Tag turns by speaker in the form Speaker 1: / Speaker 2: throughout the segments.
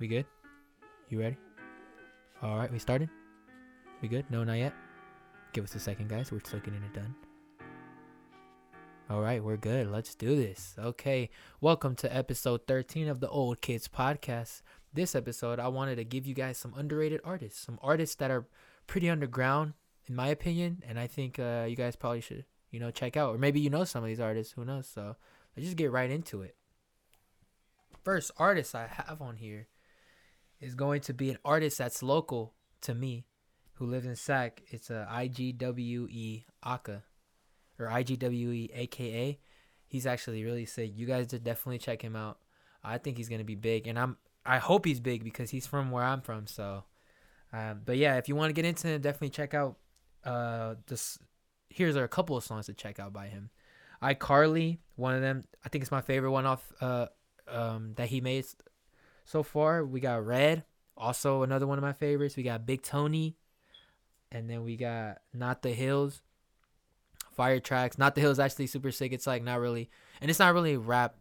Speaker 1: We good? You ready? All right, we started. We good? No, not yet. Give us a second, guys. We're still getting it done. All right, we're good. Let's do this. Okay, welcome to episode 13 of the Old Kids Podcast. This episode, I wanted to give you guys some underrated artists, some artists that are pretty underground, in my opinion, and I think uh, you guys probably should, you know, check out. Or maybe you know some of these artists. Who knows? So let's just get right into it. First artist I have on here is going to be an artist that's local to me, who lives in Sac. It's a IGWE Aka, or IGWE AKA. He's actually really sick. You guys should definitely check him out. I think he's gonna be big, and I'm I hope he's big because he's from where I'm from. So, um, but yeah, if you want to get into him, definitely check out uh this. Here's a couple of songs to check out by him. iCarly, one of them. I think it's my favorite one off uh um that he made so far. We got Red, also another one of my favorites. We got Big Tony, and then we got Not the Hills. Fire tracks. Not the Hills actually super sick. It's like not really, and it's not really rap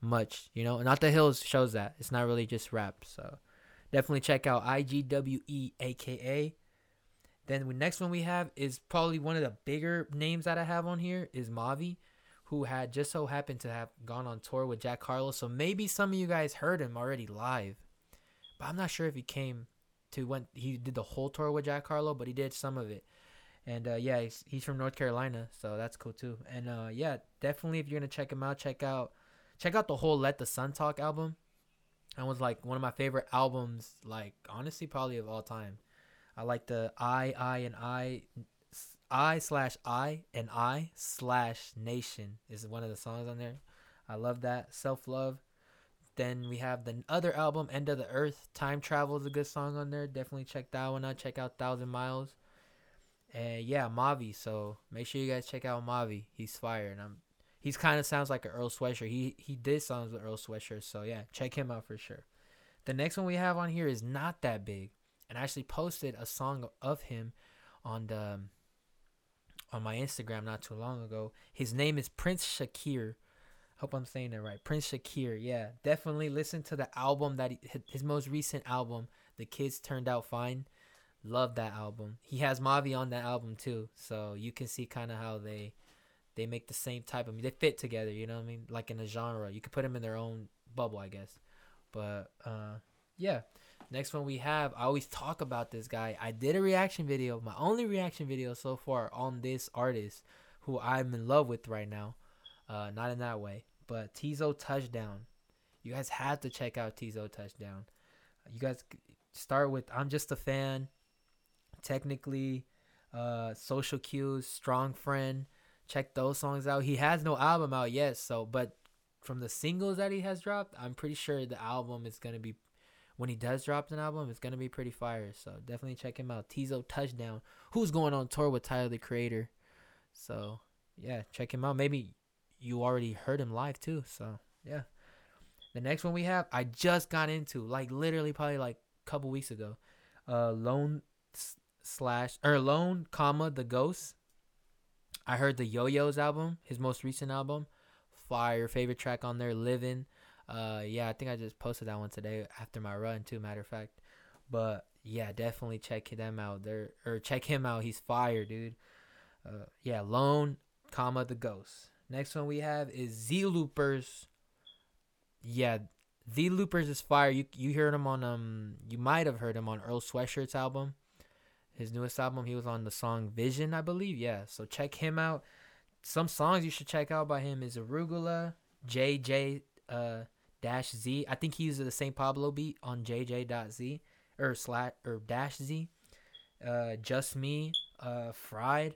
Speaker 1: much, you know. Not the Hills shows that it's not really just rap. So definitely check out IGWE AKA. Then the next one we have is probably one of the bigger names that I have on here is Mavi, who had just so happened to have gone on tour with Jack Harlow. So maybe some of you guys heard him already live, but I'm not sure if he came to when he did the whole tour with Jack Harlow, but he did some of it. And uh, yeah, he's, he's from North Carolina, so that's cool too. And uh, yeah, definitely if you're gonna check him out, check out check out the whole Let the Sun Talk album. That was like one of my favorite albums, like honestly, probably of all time. I like the I, I, and I, I slash I and I slash Nation is one of the songs on there. I love that self love. Then we have the other album, End of the Earth. Time Travel is a good song on there. Definitely check that one out. Check out Thousand Miles. And yeah, Mavi. So make sure you guys check out Mavi. He's fire, and I'm. He's kind of sounds like an Earl Sweatshirt. He he did songs with Earl Sweatshirt. So yeah, check him out for sure. The next one we have on here is not that big, and I actually posted a song of him on the um, on my Instagram not too long ago. His name is Prince Shakir. Hope I'm saying that right. Prince Shakir. Yeah, definitely listen to the album that he, his most recent album, The Kids Turned Out Fine. Love that album. He has Mavi on that album too, so you can see kind of how they they make the same type of they fit together. You know what I mean? Like in a genre, you could put them in their own bubble, I guess. But uh, yeah. Next one we have, I always talk about this guy. I did a reaction video, my only reaction video so far on this artist who I'm in love with right now. Uh, not in that way, but Teezo Touchdown. You guys have to check out Teezo Touchdown. You guys start with I'm just a fan. Technically, uh, Social Cues, Strong Friend. Check those songs out. He has no album out yet, so but from the singles that he has dropped, I'm pretty sure the album is gonna be when he does drop an album, it's gonna be pretty fire. So definitely check him out. Teezo Touchdown, who's going on tour with Tyler the Creator. So yeah, check him out. Maybe you already heard him live too. So yeah. The next one we have, I just got into like literally probably like a couple weeks ago. Uh, Lone slash or Lone comma the Ghost. I heard the Yo Yo's album, his most recent album. Fire favorite track on there, Living. Uh, yeah, I think I just posted that one today after my run too. Matter of fact, but yeah, definitely check them out. There or check him out. He's fire, dude. Uh, yeah, Lone, comma the Ghost. Next one we have is Zelooperz. Yeah, Zelooperz is fire. You you heard him on um you might have heard him on Earl Sweatshirt's album. His newest album, he was on the song Vision, I believe. Yeah, so check him out. Some songs you should check out by him is Arugula, JJ uh dash Z. I think he uses the St. Pablo beat on JJ.Z or slash or dash Z. Uh, Just Me, uh, Fried.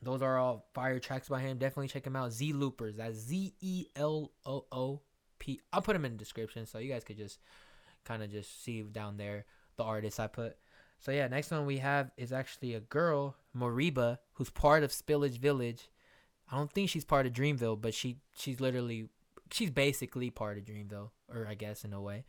Speaker 1: Those are all fire tracks by him. Definitely check him out. Zelooperz. That's Z E L O O P. I'll put them in the description so you guys could just kind of just see down there the artists I put. So yeah, next one we have is actually a girl, Mereba, who's part of Spillage Village. I don't think she's part of Dreamville, but she she's literally she's basically part of Dreamville, or I guess in a way.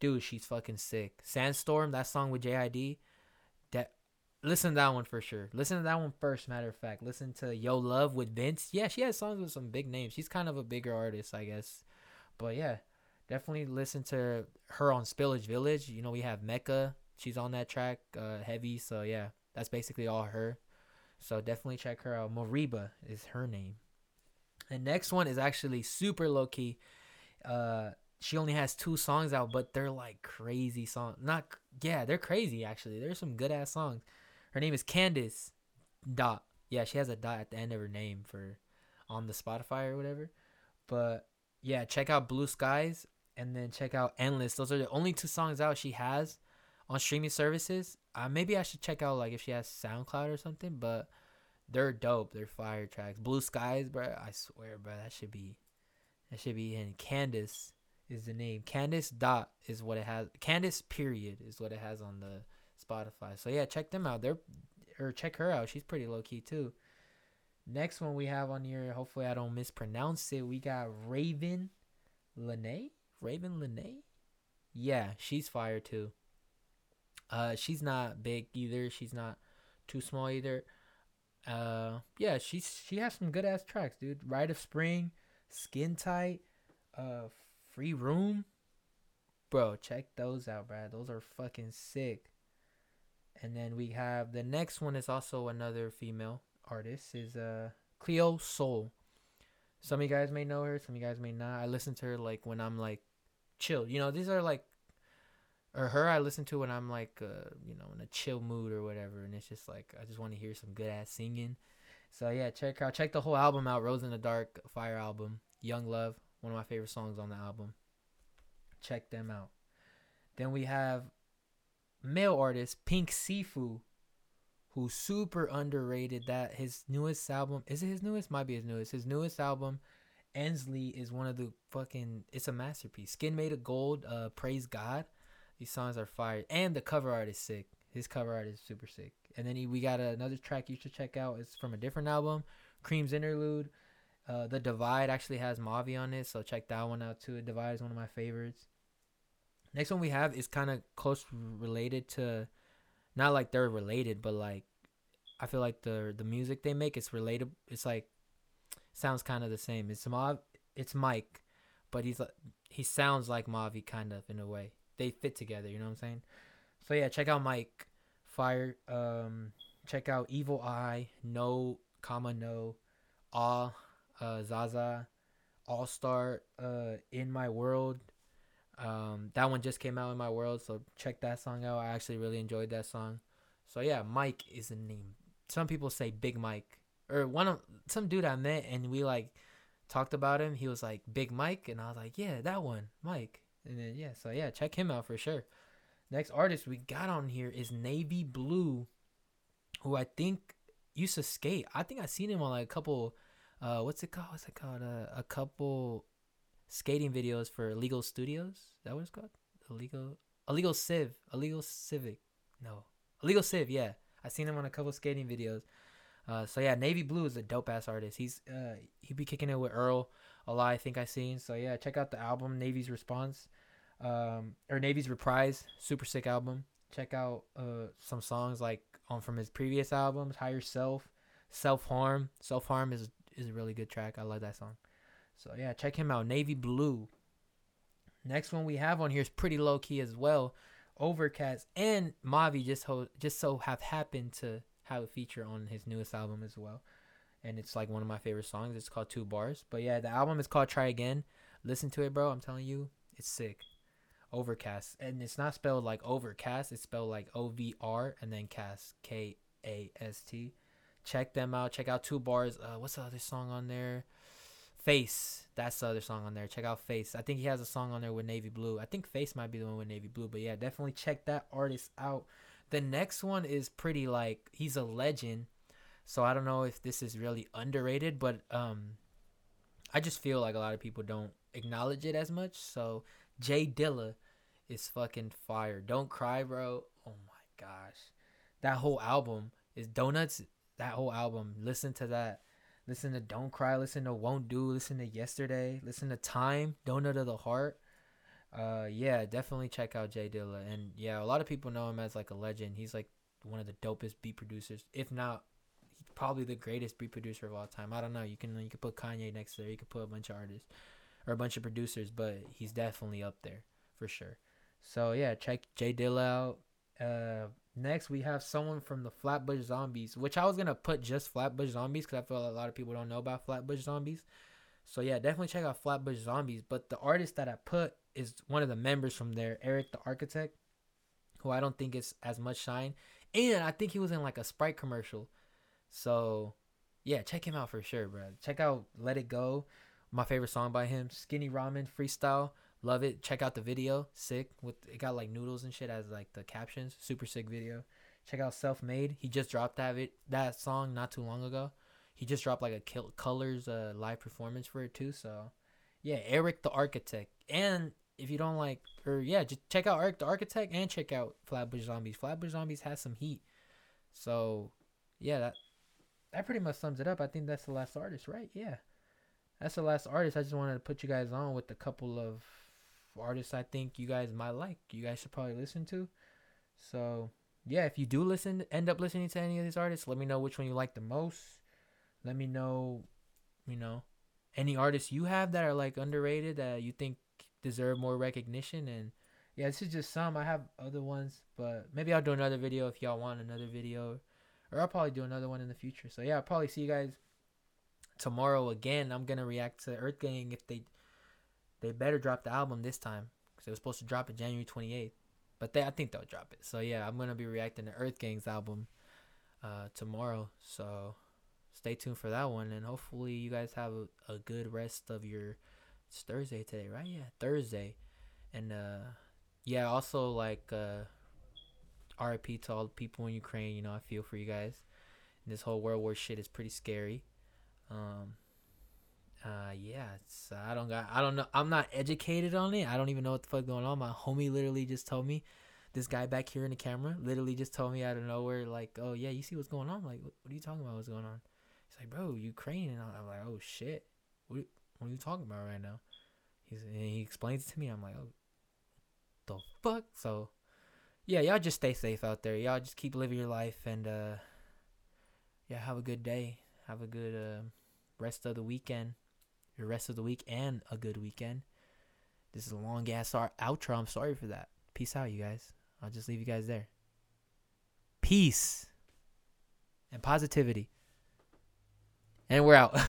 Speaker 1: Dude, she's fucking sick. Sandstorm, that song with JID. That listen to that one for sure. Listen to that one first. Matter of fact, listen to Yo Love with Vince. Yeah, she has songs with some big names. She's kind of a bigger artist, I guess. But yeah, definitely listen to her on Spillage Village. You know, we have Mecca. She's on that track, uh, heavy. So yeah, that's basically all her. So definitely check her out. Mereba is her name. The next one is actually super low key. Uh, she only has two songs out, but they're like crazy songs. Not yeah, they're crazy actually. There's some good ass songs. Her name is Candace. Dot. Yeah, she has a dot at the end of her name for on the Spotify or whatever. But yeah, check out Blue Skies and then check out Endless. Those are the only two songs out she has on streaming services. Uh, maybe I should check out like if she has SoundCloud or something, but they're dope. They're fire tracks. Blue Skies, bro. I swear, bro. That should be, that should be in. Candace is the name. Candace dot is what it has. Candace period is what it has on the Spotify. So yeah, check them out. They're or check her out. She's pretty low key too. Next one we have on here. Hopefully I don't mispronounce it. We got Ravyn Lenae. Ravyn Lenae. Yeah, she's fire too. Uh, she's not big either. She's not too small either. Uh, yeah, she's she has some good ass tracks, dude. Rite of Spring, Skin Tight, uh, Free Room. Bro, check those out, bro. Those are fucking sick. And then we have the next one is also another female artist is uh Cleo Sol. Some of you guys may know her, some of you guys may not. I listen to her like when I'm like chill. You know, these are like or her I listen to when I'm like uh, you know, in a chill mood or whatever and it's just like I just want to hear some good ass singing. So yeah, check out check the whole album out, Rose in the Dark, Fire album, Young Love, one of my favorite songs on the album. Check them out. Then we have male artist Pink Siifu, who's super underrated. That his newest album is it his newest? Might be his newest. His newest album, Ensley, is one of the fucking. It's a masterpiece. Skin made of gold. Uh, praise God. These songs are fire, and the cover art is sick. His cover art is super sick. And then he, we got another track you should check out. It's from a different album, Cream's Interlude. Uh, the Divide actually has Mavi on it, so check that one out too. Divide is one of my favorites. Next one we have is kind of close related to, not like they're related, but like I feel like the the music they make is related. It's like sounds kind of the same. It's Mav, it's Mike, but he's he sounds like Mavi kind of in a way. They fit together. You know what I'm saying? So yeah, check out Mike, Fire. Um, check out Evil Eye, No, comma No, Aw, uh, Zaza, All Star, uh, In My World. Um, that one just came out in my world, so check that song out. I actually really enjoyed that song. So yeah, Mike is the name. Some people say Big Mike, or one of some dude I met, and we like talked about him. He was like Big Mike, and I was like, yeah, that one, Mike. And then yeah, so yeah, check him out for sure. Next artist we got on here is Navy Blue, who I think used to skate. I think I seen him on like a couple. Uh, what's it called? What's it called? Uh, a couple skating videos for Illegal Studios. Is that what it's called? Illegal, illegal Civ, illegal Civic. No, illegal Civ. Yeah, I seen him on a couple skating videos. Uh, so yeah, Navy Blue is a dope ass artist. He's uh, he be kicking it with Earl a lot. I think I seen. So yeah, check out the album Navy's Response, um, or Navy's Reprise. Super sick album. Check out uh some songs like on from his previous albums, Higher Self, Self Harm. Self Harm is is a really good track. I love that song. So yeah, check him out. Navy Blue. Next one we have on here is pretty low key as well. Ovrkast and Mavi just ho- just so have happened to have a feature on his newest album as well. And it's like one of my favorite songs. It's called Two Bars. But yeah, the album is called Try Again. Listen to it, bro. I'm telling you, it's sick. Ovrkast. And it's not spelled like overcast, it's spelled like O V R and then cast K A S T. Check them out. Check out Two Bars. Uh, what's the other song on there? Face. That's the other song on there. Check out Face. I think he has a song on there with Navy Blue. I think Face might be the one with Navy Blue. But yeah, definitely check that artist out. The next one is pretty like he's a legend. So I don't know if this is really underrated, but um I just feel like a lot of people don't acknowledge it as much. So J Dilla is fucking fire. Don't cry, bro. Oh my gosh. That whole album is donuts. That whole album. Listen to that. Listen to Don't Cry, listen to Won't Do, listen to Yesterday, listen to Time, Donut of the Heart. Uh yeah, definitely check out J Dilla. And yeah, a lot of people know him as like a legend. He's like one of the dopest beat producers, if not probably the greatest beat producer of all time. I don't know. You can you can put Kanye next to there. You can put a bunch of artists. or a bunch of producers, but he's definitely up there for sure. So yeah, check J Dill out. Uh, next we have someone from the Flatbush Zombies, which I was gonna put just Flatbush Zombies because I feel like a lot of people don't know about Flatbush Zombies. So yeah, definitely check out Flatbush Zombies. But the artist that I put is one of the members from there, Erick the Architect, who I don't think is as much shine, and I think he was in like a Sprite commercial. So yeah, check him out for sure, bro. Check out Let It Go, my favorite song by him, Skinny Ramen Freestyle. Love it. Check out the video. Sick. With it got like noodles and shit as like the captions. Super sick video. Check out Self Made. He just dropped that it, that song not too long ago. He just dropped like a Kill, Colors uh, live performance for it too. So yeah, Erick the Architect. And if you don't like or yeah, just check out Erick the Architect and check out Flatbush Zombies. Flatbush Zombies has some heat. So yeah, that that pretty much sums it up. I think that's the last artist, right? Yeah. That's the last artist. I just wanted to put you guys on with a couple of artists I think you guys might like. You guys should probably listen to. So yeah, if you do listen, end up listening to any of these artists, let me know which one you like the most. Let me know, you know, any artists you have that are like underrated that you think deserve more recognition. And yeah, this is just some. I have other ones, but maybe I'll do another video if y'all want another video, or I'll probably do another one in the future. So yeah, I'll probably see you guys tomorrow again. I'm gonna react to Earth Gang if they they better drop the album this time because it was supposed to drop it January 28th. But they, I think they'll drop it. So yeah, I'm gonna be reacting to Earth Gang's album uh, tomorrow. So stay tuned for that one, and hopefully you guys have a, a good rest of your. Thursday today, right? Yeah, Thursday, and uh, yeah, also like uh, RIP to all the people in Ukraine. You know, I feel for you guys. And this whole World War shit is pretty scary. Um, uh, yeah, it's I don't got I don't know I'm not educated on it. I don't even know what the fuck going on. My homie literally just told me, this guy back here in the camera literally just told me out of nowhere like, oh yeah, you see what's going on? I'm like, what, what, are you talking about? What's going on? He's like, bro, Ukraine, and I'm like, oh shit, what what are you talking about right now? He's and he explains it to me. I'm like, oh, the fuck. So, yeah, y'all just stay safe out there. Y'all just keep living your life and uh, yeah, have a good day. Have a good uh, rest of the weekend your rest of the week and a good weekend. This is a long ass outro. I'm sorry for that. Peace out, you guys. I'll just leave you guys there. Peace and positivity. And we're out.